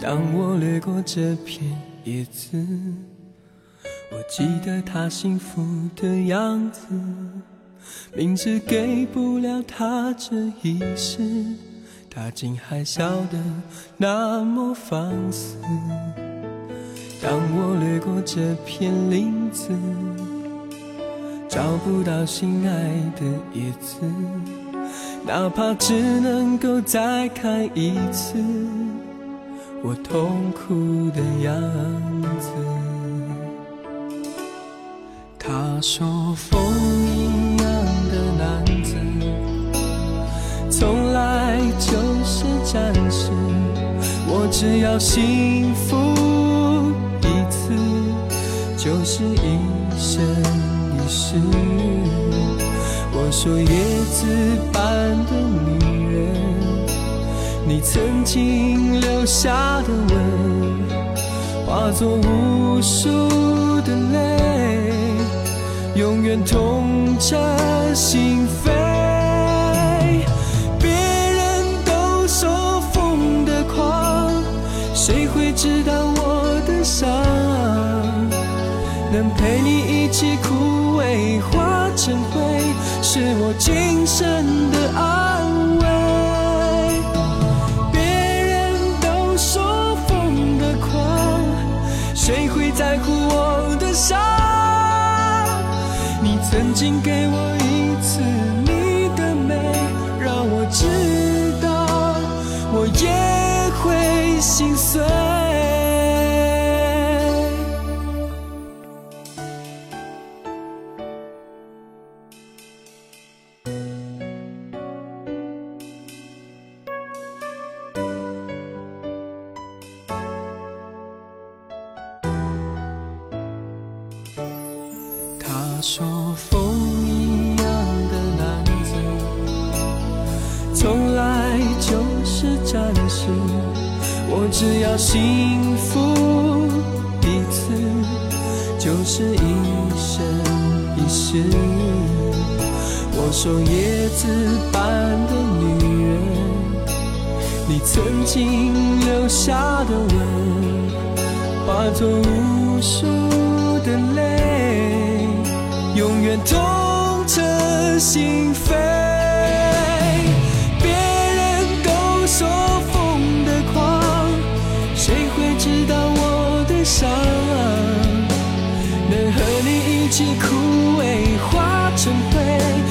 当我掠过这片叶子我记得他幸福的样子明知给不了他这一世他竟还笑得那么放肆。当我掠过这片林子找不到心爱的叶子，哪怕只能够再看一次。我痛苦的样子。他说风一样的男子，从来就是战士。我只要幸福一次，就是一生是。我说叶子般的女人。你曾经留下的吻，化作无数的泪，永远痛彻心扉。能陪你一起枯萎化成灰，是我今生的安慰。别人都说疯的狂谁会在乎我的伤？你曾经给我一次你的美，让我知道我也会心碎。我说风一样的男子，从来就是战士。我只要幸福一次，就是一生一世。我说叶子般的女人，你曾经留下的吻，化作无数的泪。永远痛彻心扉。别人都说疯的狂，谁会知道我的伤？能和你一起枯萎化成灰，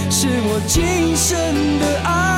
是我今生的爱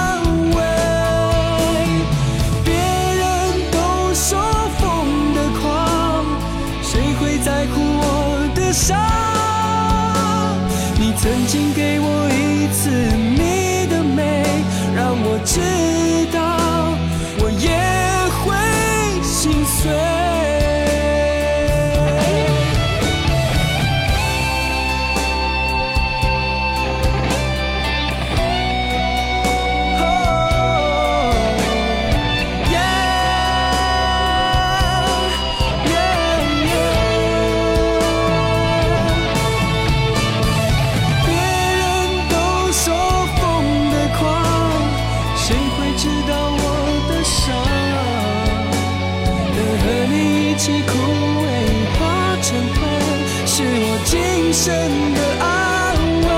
一生的安慰，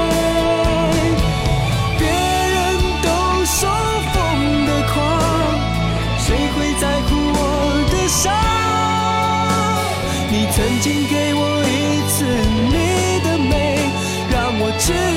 别人都说疯的狂，谁会在乎我的伤？你曾经给我一次你的美，让我知。